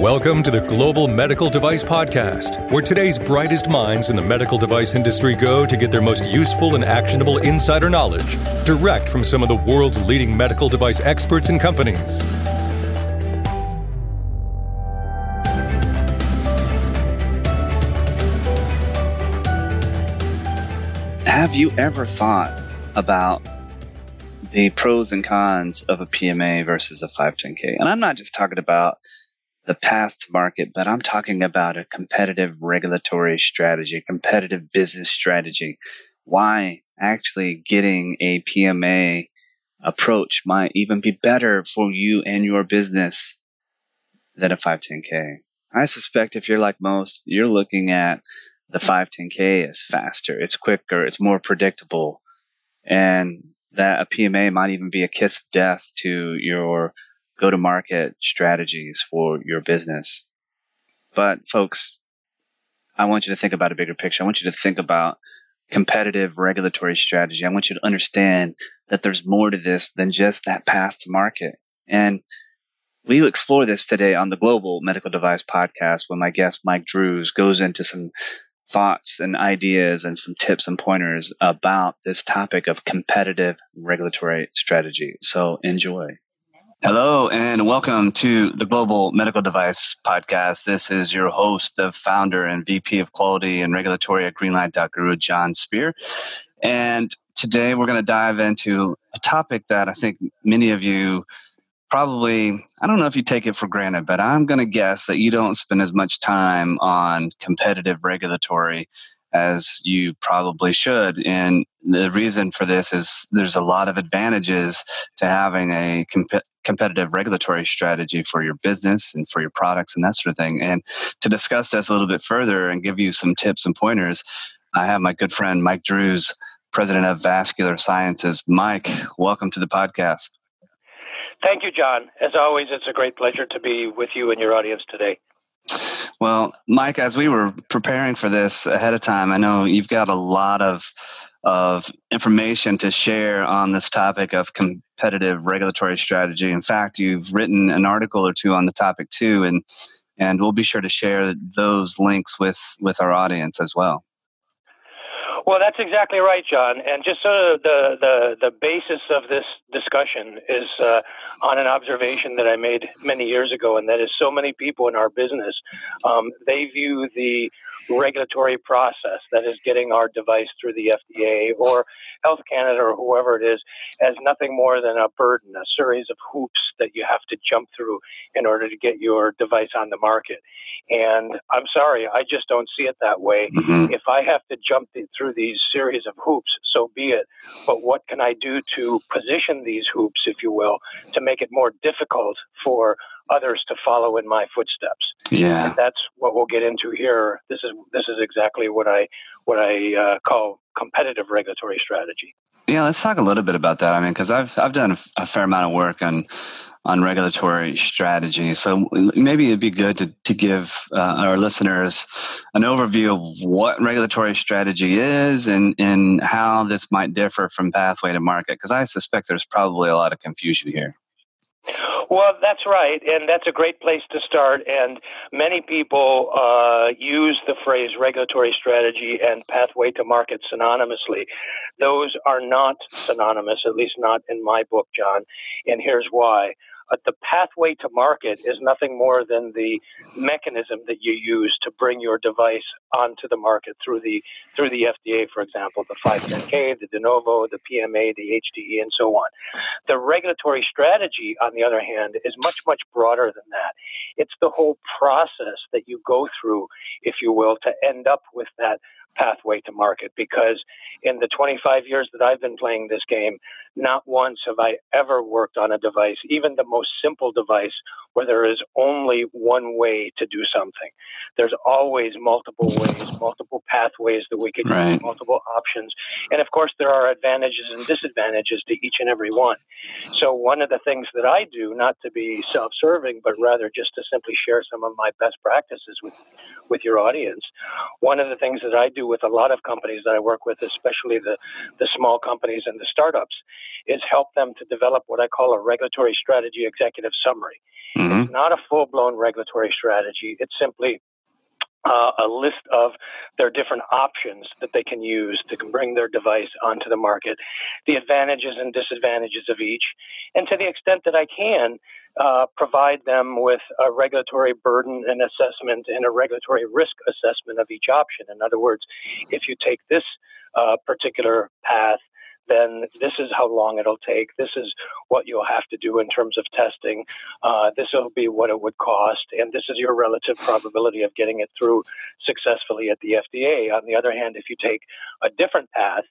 Welcome to the Global Medical Device Podcast, where today's brightest minds in the medical device industry go to get their most useful and actionable insider knowledge direct from some of the world's leading medical device experts and companies. Have you ever thought about the pros and cons of a PMA versus a 510K? And I'm not just talking about the path to market, but I'm talking about a competitive regulatory strategy, competitive business strategy. Why actually getting a PMA approach might even be better for you and your business than a 510K. I suspect if you're like most, you're looking at the 510K as faster, it's quicker, it's more predictable, and that a PMA might even be a kiss of death to your go to market strategies for your business. But folks, I want you to think about a bigger picture. I want you to think about competitive regulatory strategy. I want you to understand that there's more to this than just that path to market. And we explore this today on the Global Medical Device Podcast when my guest Mike Drues goes into some thoughts and ideas and some tips and pointers about this topic of competitive regulatory strategy. So enjoy. Hello and welcome to the Global Medical Device Podcast. This is your host, the founder and VP of Quality and Regulatory at Greenlight Greenlight.Guru, Jon Speer. And today we're going to dive into a topic that I think many of you probably, I don't know if you take it for granted, but I'm going to guess that you don't spend as much time on competitive regulatory as you probably should. And the reason for this is there's a lot of advantages to having a comp- competitive regulatory strategy for your business and for your products and that sort of thing. And to discuss this a little bit further and give you some tips and pointers, I have my good friend Mike Drues, president of Vascular Sciences. Mike, welcome to the podcast. Thank you, John. As always, it's a great pleasure to be with you and your audience today. Well, Mike, as we were preparing for this ahead of time, I know you've got a lot of of information to share on this topic of competitive regulatory strategy. In fact, you've written an article or two on the topic too, and and we'll be sure to share those links with with our audience as well. Well, that's exactly right, John. And just sort of the, the, the basis of this discussion is uh, on an observation that I made many years ago, and that is so many people in our business, um, they view the regulatory process that is getting our device through the FDA or Health Canada or whoever it is as nothing more than a burden, a series of hoops that you have to jump through in order to get your device on the market. And I'm sorry, I just don't see it that way. Mm-hmm. If I have to jump through these series of hoops, so be it. But what can I do to position these hoops, if you will, to make it more difficult for others to follow in my footsteps. Yeah, and that's what we'll get into here. This is this is exactly what I what I uh, call competitive regulatory strategy. Yeah, let's talk a little bit about that. I mean, because I've I've done a, fair amount of work on on regulatory strategy. So maybe it'd be good to, to give uh, our listeners an overview of what regulatory strategy is and, and how this might differ from pathway to market, because I suspect there's probably a lot of confusion here. Well, that's right, and that's a great place to start. And many people uh, use the phrase regulatory strategy and pathway to market synonymously. Those are not synonymous, at least not in my book, John. And here's why. But the pathway to market is nothing more than the mechanism that you use to bring your device onto the market through the through the FDA, for example, the 510K, the De Novo, the PMA, the HDE, and so on. The regulatory strategy, on the other hand, is much much broader than that. It's the whole process that you go through, if you will, to end up with that pathway to market because in the 25 years that I've been playing this game, not once have I ever worked on a device, even the most simple device, where there is only one way to do something. There's always multiple ways, multiple pathways that we could right. use, multiple options. And of course, there are advantages and disadvantages to each and every one. So, one of the things that I do, not to be self serving, but rather just to simply share some of my best practices with, with your audience, one of the things that I do do with a lot of companies that I work with, especially the, the small companies and the startups, is help them to develop what I call a regulatory strategy executive summary. Mm-hmm. It's not a full blown regulatory strategy. It's simply uh, a list of their different options that they can use to bring their device onto the market, the advantages and disadvantages of each, and to the extent that I can, uh, provide them with a regulatory burden and assessment and a regulatory risk assessment of each option. In other words, if you take this uh, particular path, then this is how long it'll take. This is what you'll have to do in terms of testing. Uh, this will be what it would cost, and this is your relative probability of getting it through successfully at the FDA. On the other hand, if you take a different path,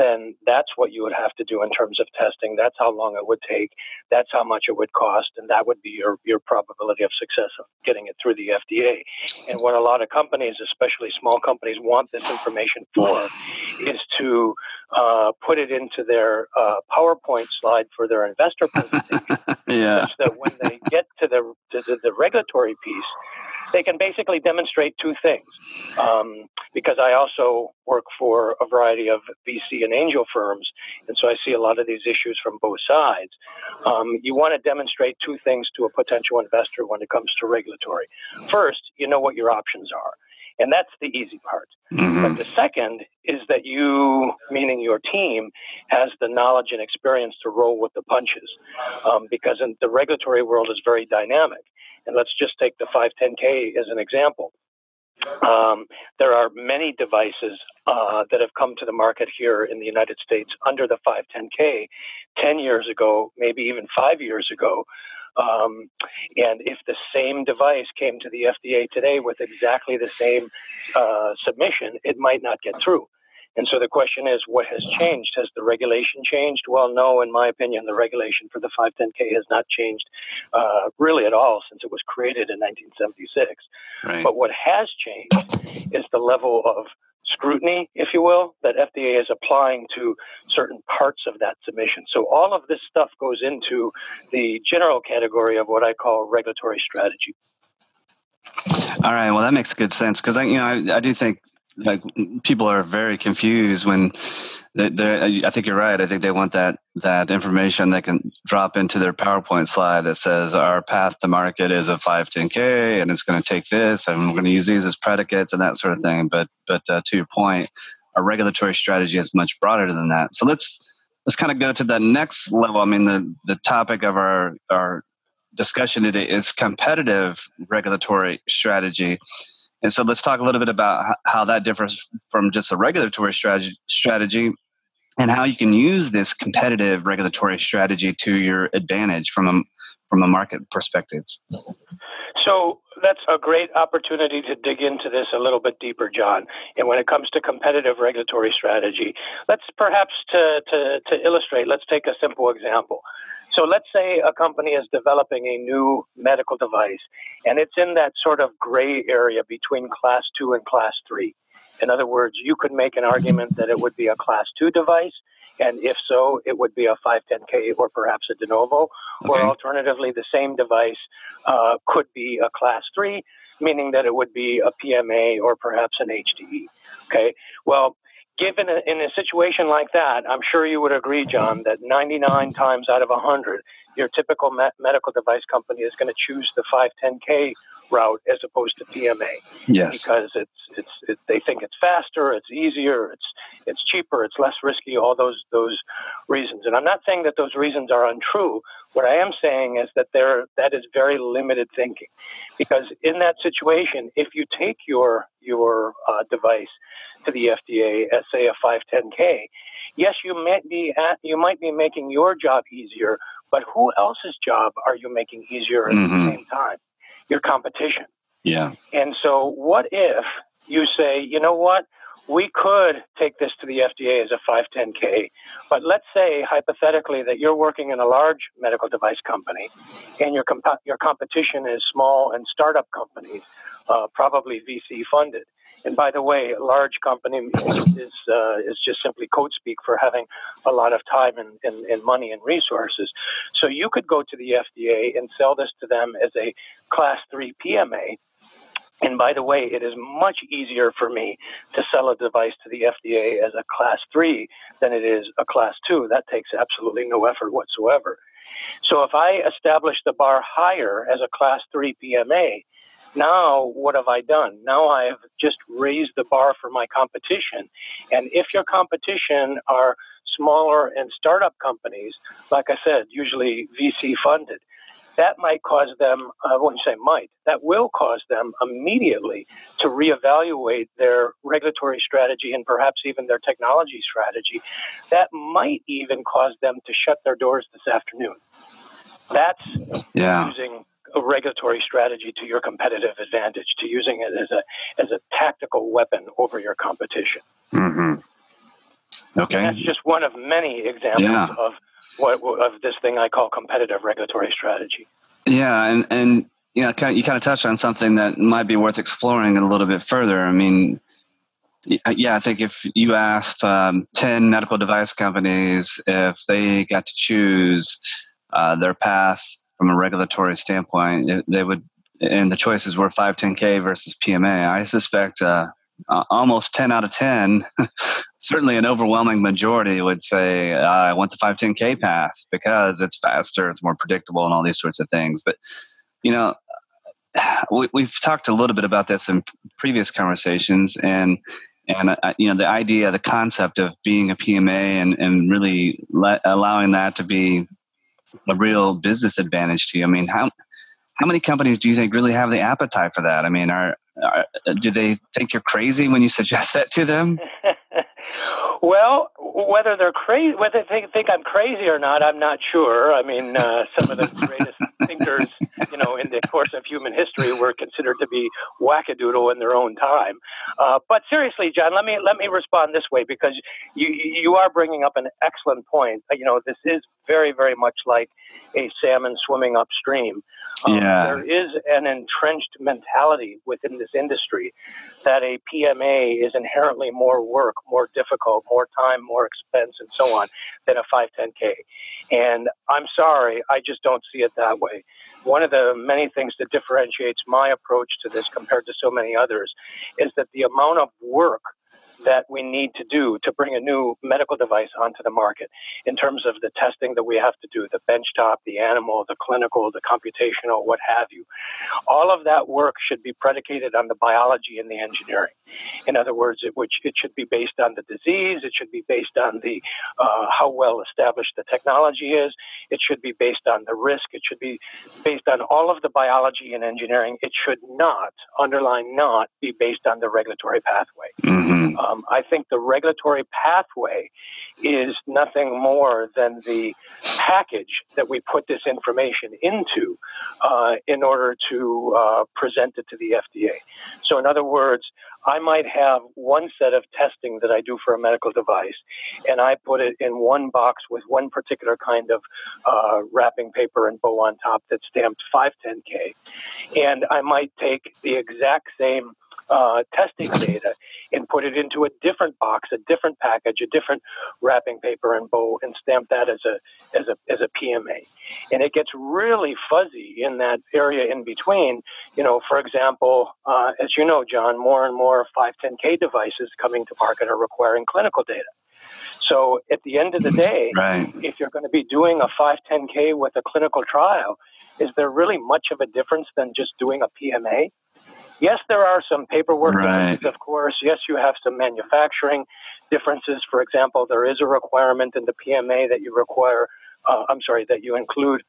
then that's what you would have to do in terms of testing. That's how long it would take. That's how much it would cost, and that would be your, your probability of success of getting it through the FDA. And what a lot of companies, especially small companies, want this information for is to uh, put it into their uh, PowerPoint slide for their investor presentation. yeah. Such that when they get to the, to the, the regulatory piece, they can basically demonstrate two things. Um, because I also work for a variety of VC and angel firms, and so I see a lot of these issues from both sides. Um, you want to demonstrate two things to a potential investor when it comes to regulatory. First, you know what your options are. And that's the easy part. Mm-hmm. But the second is that you, meaning your team, has the knowledge and experience to roll with the punches. Um, because in the regulatory world is very dynamic. And let's just take the 510K as an example. Um, there are many devices uh, that have come to the market here in the United States under the 510K 10 years ago, maybe even five years ago. Um, and if the same device came to the FDA today with exactly the same uh, submission, it might not get through. And so the question is, what has changed? Has the regulation changed? Well, no, in my opinion, the regulation for the 510K has not changed uh, really at all since it was created in 1976. Right. But what has changed is the level of scrutiny, if you will, that FDA is applying to certain parts of that submission. So all of this stuff goes into the general category of what I call regulatory strategy. All right. Well, that makes good sense because I, you know, I, I do think like people are very confused when they're, I think you're right. I think they want that that information they can drop into their PowerPoint slide that says our path to market is a 510k and it's going to take this and we're going to use these as predicates and that sort of thing. But but uh, to your point, our regulatory strategy is much broader than that. So let's let's kind of go to the next level. I mean, the the topic of our our discussion today is competitive regulatory strategy. And so let's talk a little bit about how that differs from just a regulatory strategy, and how you can use this competitive regulatory strategy to your advantage from a, from a market perspective. So that's a great opportunity to dig into this a little bit deeper, John. And when it comes to competitive regulatory strategy, let's perhaps to, to, to illustrate, let's take a simple example. So let's say a company is developing a new medical device and it's in that sort of gray area between class two and class three. In other words, you could make an argument that it would be a class two device. And if so, it would be a 510K or perhaps a de novo. Okay. Or alternatively, the same device uh, could be a class three, meaning that it would be a PMA or perhaps an HDE. Okay. Well, given a, in a situation like that, I'm sure you would agree, John, that 99 times out of 100, your typical me- medical device company is going to choose the 510K route as opposed to PMA. Yes. Because it's it's it, they think it's faster, it's easier, it's it's cheaper, it's less risky. All those those reasons, and I'm not saying that those reasons are untrue. What I am saying is that there that is very limited thinking, because in that situation, if you take your your uh, device to the FDA as say a 510K, yes, you might be at, you might be making your job easier, but who else's job are you making easier at mm-hmm. the same time? Your competition. Yeah. And so, what if you say, you know what? We could take this to the FDA as a 510K, but let's say hypothetically that you're working in a large medical device company and your, comp- your competition is small and startup companies, uh, probably VC funded. And by the way, a large company is uh, is just simply code speak for having a lot of time and, and, and, money and resources. So you could go to the FDA and sell this to them as a class three PMA. And by the way, it is much easier for me to sell a device to the FDA as a class three than it is a class two. That takes absolutely no effort whatsoever. So if I establish the bar higher as a class three PMA, now what have I done? Now I have just raised the bar for my competition. And if your competition are smaller and startup companies, like I said, usually VC funded, that might cause them, I wouldn't say might, that will cause them immediately to reevaluate their regulatory strategy and perhaps even their technology strategy. That might even cause them to shut their doors this afternoon. That's yeah. using a regulatory strategy to your competitive advantage, to using it as a as a tactical weapon over your competition. Mm-hmm. Okay, and that's just one of many examples yeah. of what of this thing I call competitive regulatory strategy. Yeah, and and you know, you kind of touched on something that might be worth exploring a little bit further. I mean, yeah, I think if you asked um, 10 medical device companies if they got to choose uh, their path from a regulatory standpoint, they would, and the choices were 510K versus PMA. I suspect uh, almost 10 out of 10, certainly an overwhelming majority would say, I want the 510K path because it's faster, it's more predictable, and all these sorts of things. But, you know, we, have talked a little bit about this in previous conversations, and and uh, you know the idea, the concept of being a PMA, and and really allowing that to be a real business advantage to you. I mean, how how many companies do you think really have the appetite for that? I mean, are, are do they think you're crazy when you suggest that to them? well, whether they're crazy, whether they think I'm crazy or not, I'm not sure. I mean, uh, some of the greatest thinkers, you know, in the course of human history, were considered to be wackadoodle in their own time. Uh, but seriously, John, let me let me respond this way because you you are bringing up an excellent point. You know, this is very very much like a salmon swimming upstream. Um, yeah. There is an entrenched mentality within this industry that a PMA is inherently more work, more difficult, more time, more expense, and so on than a 510K. And I'm sorry, I just don't see it that way. One of the many things that differentiates my approach to this compared to so many others is that the amount of work that we need to do to bring a new medical device onto the market in terms of the testing that we have to do, the benchtop, the animal, the clinical, the computational, what have you. All of that work should be predicated on the biology and the engineering. In other words, it, which, it should be based on the disease, it should be based on the uh, how well established the technology is, it should be based on the risk, it should be based on all of the biology and engineering. It should not, underline not, be based on the regulatory pathway. Mm-hmm. Uh, um, I think the regulatory pathway is nothing more than the package that we put this information into uh, in order to uh, present it to the FDA. So, in other words, I might have one set of testing that I do for a medical device, and I put it in one box with one particular kind of uh, wrapping paper and bow on top that's stamped 510K. And I might take the exact same uh, testing data and put it into a different box, a different package, a different wrapping paper and bow, and stamp that as a as a as a PMA. And it gets really fuzzy in that area in between. You know, for example, uh, as you know, John, more and more 510K devices coming to market are requiring clinical data. So at the end of the day, right. if you're going to be doing a 510K with a clinical trial, is there really much of a difference than just doing a PMA? Yes, there are some paperwork right. differences, of course. Yes, you have some manufacturing differences. For example, there is a requirement in the PMA that you require, uh, I'm sorry, that you include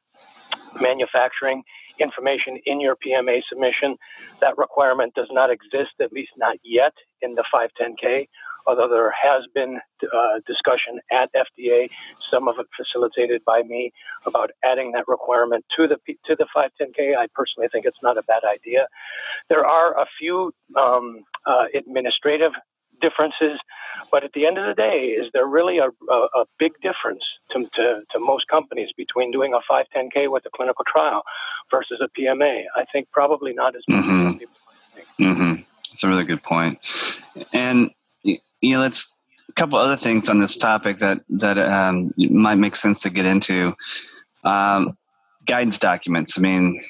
manufacturing information in your PMA submission. That requirement does not exist, at least not yet, in the 510K although there has been uh, discussion at FDA, some of it facilitated by me, about adding that requirement to the to the 510K. I personally think it's not a bad idea. There are a few um, uh, administrative differences, but at the end of the day, is there really a, a, a big difference to, to, to, most companies between doing a 510K with a clinical trial versus a PMA? I think probably not as much mm-hmm. as people think. Mm-hmm. That's a really good point. And you know, let's a couple other things on this topic that that um, might make sense to get into. Um, guidance documents. I mean,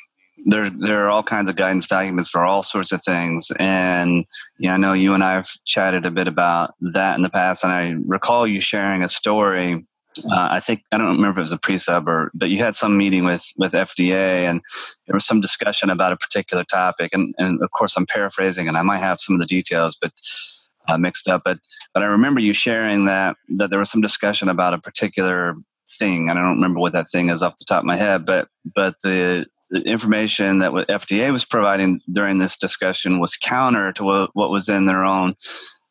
there there are all kinds of guidance documents for all sorts of things, and yeah, I know you and I have chatted a bit about that in the past, and I recall you sharing a story. Uh, I think I don't remember if it was a pre-sub or, but you had some meeting with with FDA, and there was some discussion about a particular topic, and and of course I'm paraphrasing, and I might have some of the details, but uh, mixed up. But but I remember you sharing that that there was some discussion about a particular thing, and I don't remember what that thing is off the top of my head, but but the the information that FDA was providing during this discussion was counter to what, what was in their own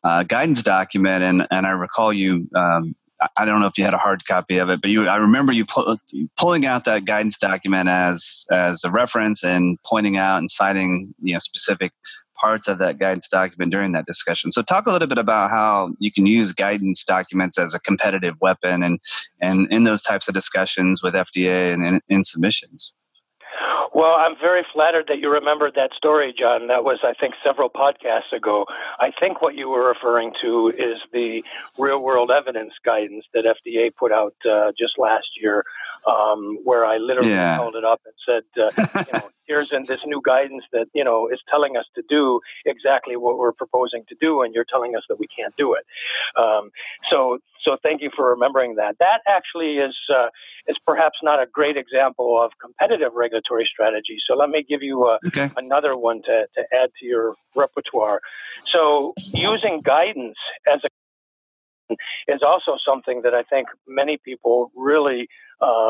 uh, guidance document. And, and I recall you, um, I don't know if you had a hard copy of it, but you, I remember you pull, pulling out that guidance document as, as a reference and pointing out and citing, you know, specific parts of that guidance document during that discussion. So talk a little bit about how you can use guidance documents as a competitive weapon and, and in those types of discussions with FDA and in, in submissions. Well, I'm very flattered that you remembered that story, John. That was, I think, several podcasts ago. I think what you were referring to is the real world evidence guidance that FDA put out uh, just last year, um, where I literally yeah. held it up and said, uh, you know, here's in this new guidance that, you know, is telling us to do exactly what we're proposing to do, and you're telling us that we can't do it. Um, so, so thank you for remembering that. That actually is uh, is perhaps not a great example of competitive regulatory strategy. So let me give you uh, okay. another one to, to add to your repertoire. So using guidance as a is also something that I think many people really uh,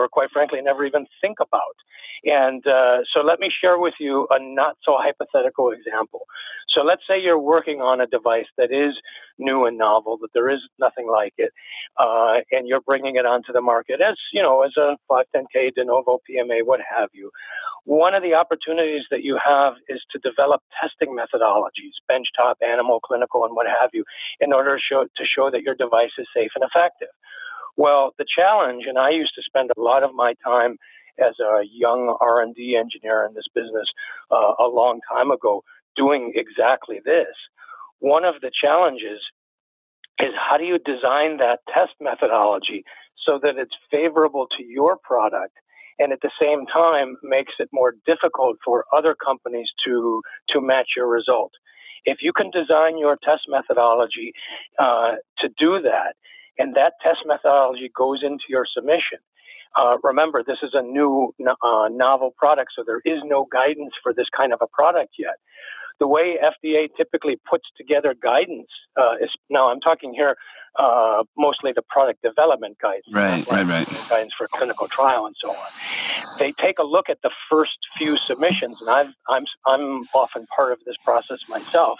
or, quite frankly, never even think about. And uh, so let me share with you a not so hypothetical example. So let's say you're working on a device that is new and novel, that there is nothing like it, uh, and you're bringing it onto the market as, you know, as a 510K, de novo PMA, what have you. One of the opportunities that you have is to develop testing methodologies, benchtop, animal, clinical, and what have you, in order to show, to show that your device is safe and effective. Well, the challenge, and I used to spend a lot of my time as a young R&D engineer in this business uh, a long time ago, doing exactly this. One of the challenges is how do you design that test methodology so that it's favorable to your product and at the same time makes it more difficult for other companies to to match your result. If you can design your test methodology uh, to do that, and that test methodology goes into your submission. Uh, remember, this is a new uh, novel product, so there is no guidance for this kind of a product yet the way FDA typically puts together guidance uh, is now I'm talking here uh, mostly the product development guidance, right, right, right, guidance for clinical trial and so on. They take a look at the first few submissions, and I've, I'm I'm often part of this process myself.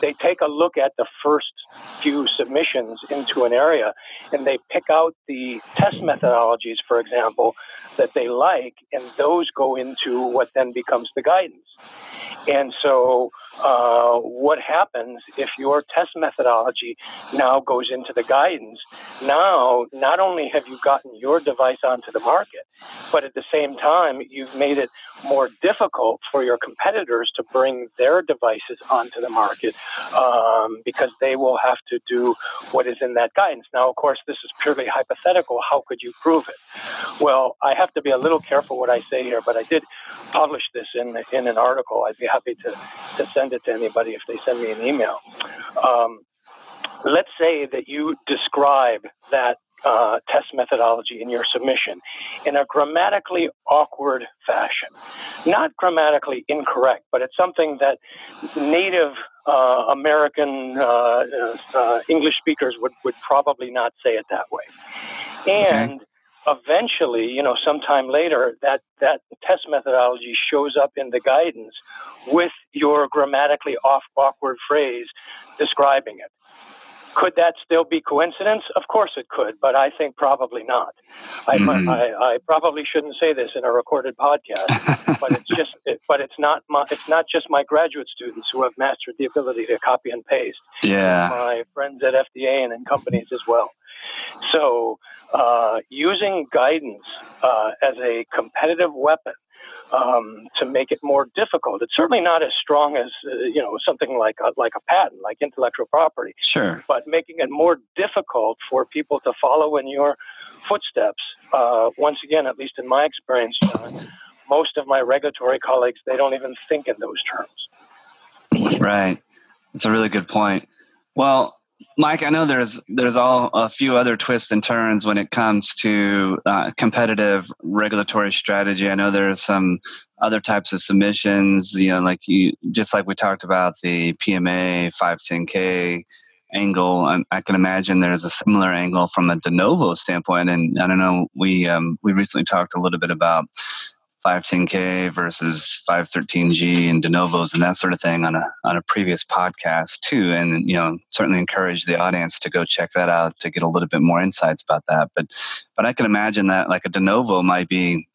They take a look at the first few submissions into an area, and they pick out the test methodologies, for example, that they like, and those go into what then becomes the guidance. And so, uh, what happens if your test methodology now goes into the guidance? Now, not only have you gotten your device onto the market, but at the same time, you've made it more difficult for your competitors to bring their devices onto the market um, because they will have to do what is in that guidance. Now, of course, this is purely hypothetical. How could you prove it? Well, I have to be a little careful what I say here, but I did publish this in in an article. I'd be happy to, to send it to anybody if they send me an email. Um, let's say that you describe that uh, test methodology in your submission in a grammatically awkward fashion. Not grammatically incorrect, but it's something that native uh, American uh, uh English speakers would, would probably not say it that way. And okay eventually, you know, sometime later, that, that test methodology shows up in the guidance with your grammatically off awkward phrase describing it. Could that still be coincidence? Of course it could, but I think probably not. I, mm-hmm. I, I, probably shouldn't say this in a recorded podcast, but it's just, it, but it's not my, it's not just my graduate students who have mastered the ability to copy and paste. Yeah, my friends at FDA and in companies as well. So, uh, using guidance uh, as a competitive weapon um, to make it more difficult. It's certainly not as strong as uh, you know something like a, like a patent, like intellectual property. Sure. But making it more difficult for people to follow in your footsteps. Uh, once again, at least in my experience, John, most of my regulatory colleagues, they don't even think in those terms. Right. That's a really good point. Well, Mike, I know there's there's all a few other twists and turns when it comes to uh, competitive regulatory strategy. I know there's some other types of submissions. You know, like you just like we talked about the PMA 510K angle. I, I can imagine there's a similar angle from a de novo standpoint. And I don't know, we um, we recently talked a little bit about 510K versus 513G and de novos and that sort of thing on a on a previous podcast too. And you know, certainly encourage the audience to go check that out to get a little bit more insights about that. But but I can imagine that like a de novo might be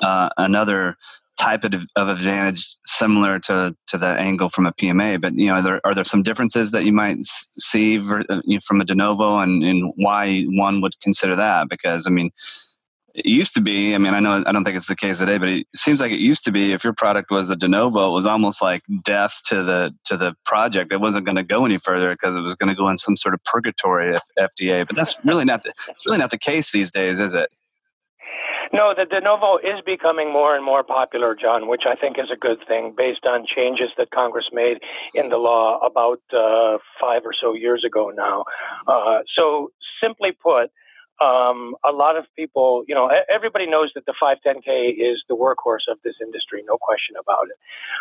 uh, another type of, of advantage similar to to that angle from a PMA. But you know, there, are there some differences that you might see ver, uh, you know, from a de novo and, and why one would consider that? Because I mean it used to be i mean i know i don't think it's the case today but it seems like it used to be if your product was a de novo it was almost like death to the to the project it wasn't going to go any further because it was going to go in some sort of purgatory fda but that's really not the, it's really not the case these days is it no, the de novo is becoming more and more popular, John, which I think is a good thing based on changes that Congress made in the law about uh, five or so years ago now. Uh, so, simply put, um, a lot of people, you know, everybody knows that the 510K is the workhorse of this industry, no question about it.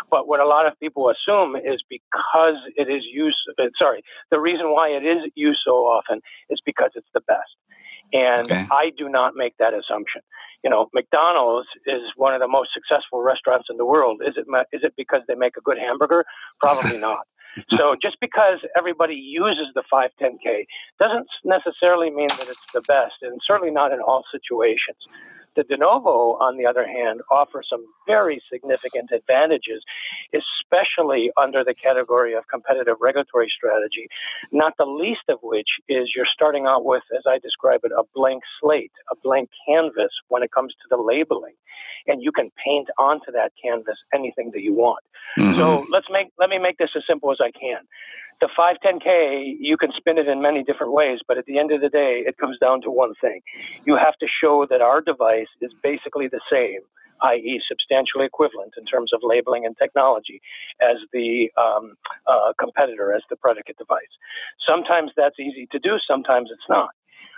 But what a lot of people assume is because it is used, uh, sorry, the reason why it is used so often is because it's the best. And okay. I do not make that assumption. You know, McDonald's is one of the most successful restaurants in the world. Is it, is it because they make a good hamburger? Probably not so just because everybody uses the 510K doesn't necessarily mean that it's the best, and certainly not in all situations. The de novo, on the other hand, offers some very significant advantages, especially under the category of competitive regulatory strategy, not the least of which is you're starting out with, as I describe it, a blank slate, a blank canvas when it comes to the labeling. And you can paint onto that canvas anything that you want. Mm-hmm. So let's make let me make this as simple as I can the 510K, you can spin it in many different ways, but at the end of the day, it comes down to one thing. You have to show that our device is basically the same, i.e., substantially equivalent in terms of labeling and technology as the um, uh, competitor, as the predicate device. Sometimes that's easy to do, sometimes it's not.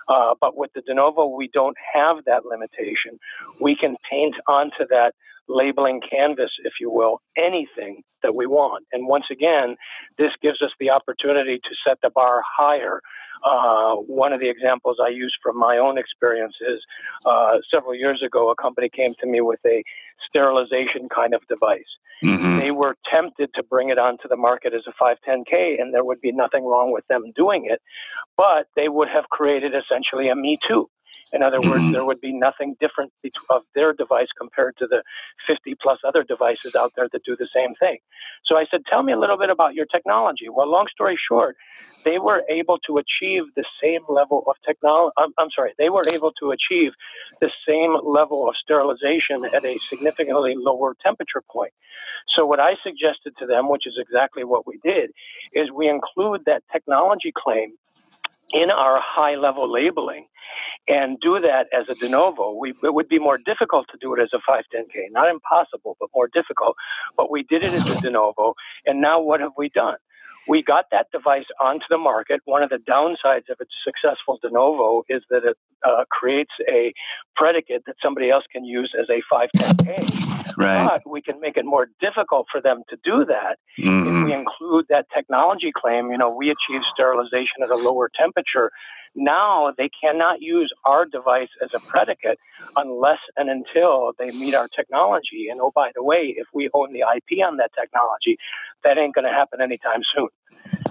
Uh, but with the de novo, we don't have that limitation. We can paint onto that labeling canvas, if you will, anything that we want. And once again, this gives us the opportunity to set the bar higher. Uh, one of the examples I use from my own experience is uh, several years ago, a company came to me with a sterilization kind of device. Mm-hmm. They were tempted to bring it onto the market as a 510K, and there would be nothing wrong with them doing it, but they would have created essentially a Me Too. In other mm-hmm. words, there would be nothing different of their device compared to the 50 plus other devices out there that do the same thing. So I said, Tell me a little bit about your technology. Well, long story short, they were able to achieve the same level of technology. I'm, I'm sorry, they were able to achieve the same level of sterilization at a significantly lower temperature point. So, what I suggested to them, which is exactly what we did, is we include that technology claim in our high level labeling and do that as a de novo. We, it would be more difficult to do it as a 510K. Not impossible, but more difficult. But we did it as a de novo. And now what have we done? We got that device onto the market. One of the downsides of its successful de novo is that it uh, creates a predicate that somebody else can use as a 510K. Right. But we can make it more difficult for them to do that mm-hmm. if we include that technology claim. You know, we achieve sterilization at a lower temperature. Now they cannot use our device as a predicate unless and until they meet our technology. And oh, by the way, if we own the IP on that technology, that ain't going to happen anytime soon.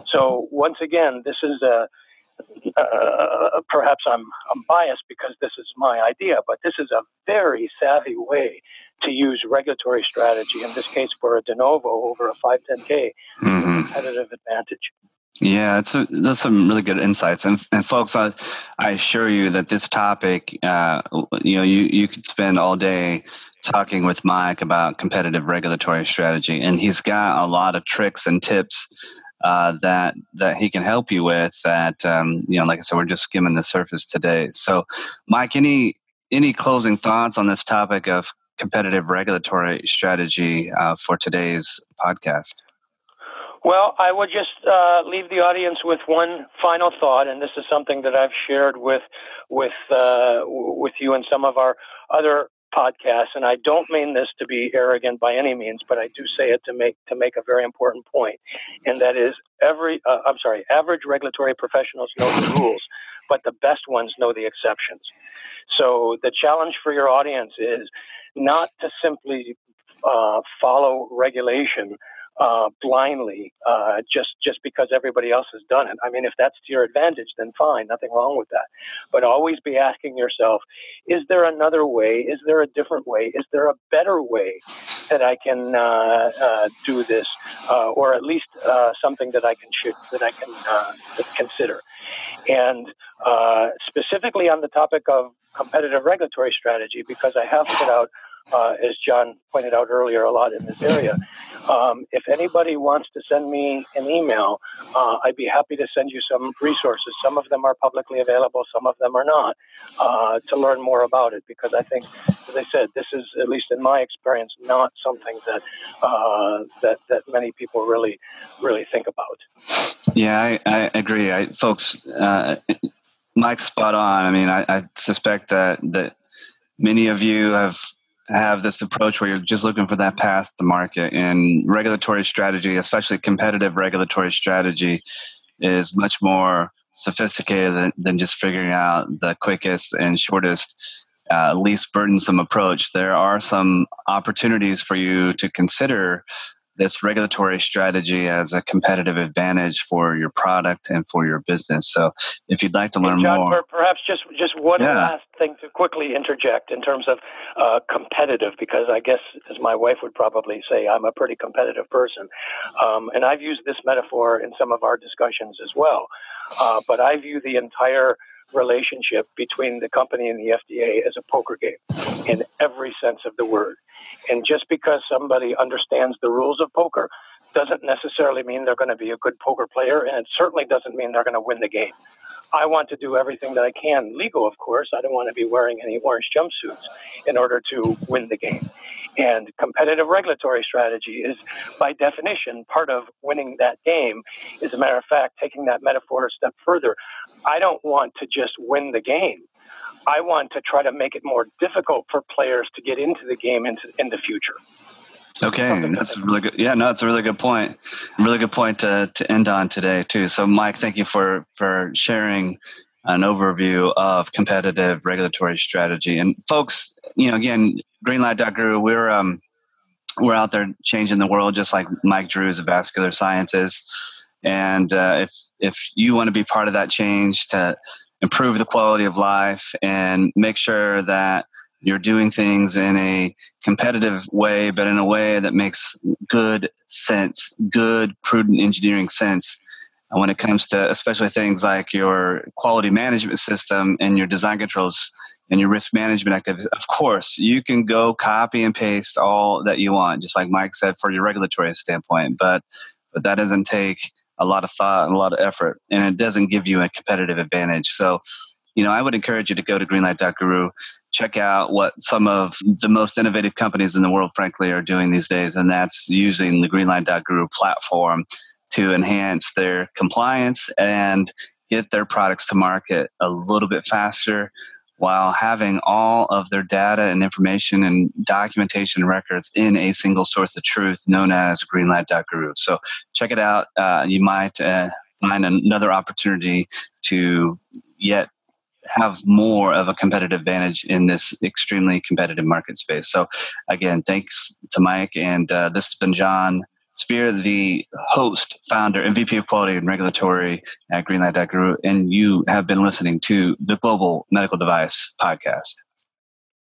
So once again, this is a uh, perhaps I'm, I'm biased because this is my idea, but this is a very savvy way to use regulatory strategy, in this case for a de novo over a 510K, mm-hmm. competitive advantage. Yeah, it's a, that's some really good insights, and, and folks, I, I assure you that this topic, uh, you know, you you could spend all day talking with Mike about competitive regulatory strategy, and he's got a lot of tricks and tips uh, that that he can help you with. That um, you know, like I said, we're just skimming the surface today. So, Mike, any any closing thoughts on this topic of competitive regulatory strategy uh, for today's podcast? Well, I would just uh, leave the audience with one final thought, and this is something that I've shared with with uh, with you and some of our other podcasts. And I don't mean this to be arrogant by any means, but I do say it to make to make a very important point, and that is every uh, I'm sorry, average regulatory professionals know the rules, but the best ones know the exceptions. So the challenge for your audience is not to simply uh, follow regulation uh, blindly uh, just just because everybody else has done it. I mean, if that's to your advantage, then fine, nothing wrong with that. But always be asking yourself: Is there another way? Is there a different way? Is there a better way that I can uh, uh do this, uh, or at least uh, something that I can shoot, that I can consider? And uh specifically on the topic of competitive regulatory strategy, because I have put out uh, as John pointed out earlier, a lot in this area. Um, if anybody wants to send me an email, uh, I'd be happy to send you some resources. Some of them are publicly available, some of them are not, uh, to learn more about it. Because I think, as I said, this is, at least in my experience, not something that uh, that that many people really really think about. Yeah, I, I agree. I, folks, uh, Mike's spot on. I mean, I, I suspect that that many of you have have this approach where you're just looking for that path to market and regulatory strategy especially competitive regulatory strategy is much more sophisticated than, than just figuring out the quickest and shortest uh, least burdensome approach. There are some opportunities for you to consider this regulatory strategy as a competitive advantage for your product and for your business. So, if you'd like to learn John, more, perhaps just just one yeah. last thing to quickly interject in terms of uh, competitive, because I guess, as my wife would probably say, I'm a pretty competitive person, um, and I've used this metaphor in some of our discussions as well. Uh, but I view the entire relationship between the company and the FDA as a poker game in every sense of the word. And just because somebody understands the rules of poker doesn't necessarily mean they're going to be a good poker player, and it certainly doesn't mean they're going to win the game. I want to do everything that I can, legal, of course. I don't want to be wearing any orange jumpsuits in order to win the game. And competitive regulatory strategy is, by definition, part of winning that game. As a matter of fact, taking that metaphor a step further, I don't want to just win the game. I want to try to make it more difficult for players to get into the game into, in the future. Okay, that's really good. Yeah, no, it's a really good point. Really good point to, to end on today too. So, Mike, thank you for for sharing an overview of competitive regulatory strategy. And folks, you know, again, Greenlight.guru, we're um, we're out there changing the world, just like Mike Drues of Vascular Sciences. And uh, if if you want to be part of that change to improve the quality of life and make sure that you're doing things in a competitive way, but in a way that makes good sense, good, prudent engineering sense. When it comes to especially things like your quality management system and your design controls and your risk management activities, of course, you can go copy and paste all that you want, just like Mike said, for your regulatory standpoint. But but that doesn't take a lot of thought and a lot of effort, and it doesn't give you a competitive advantage. So you know, I would encourage you to go to greenlight.guru, check out what some of the most innovative companies in the world, frankly, are doing these days. And that's using the greenlight.guru platform to enhance their compliance and get their products to market a little bit faster while having all of their data and information and documentation records in a single source of truth known as greenlight.guru. So check it out. Uh, you might uh, find another opportunity to yet have more of a competitive advantage in this extremely competitive market space. So, again, thanks to Mike. And uh, this has been Jon Speer, the host, founder, and VP of Quality and Regulatory at Greenlight.guru. And you have been listening to the Global Medical Device Podcast.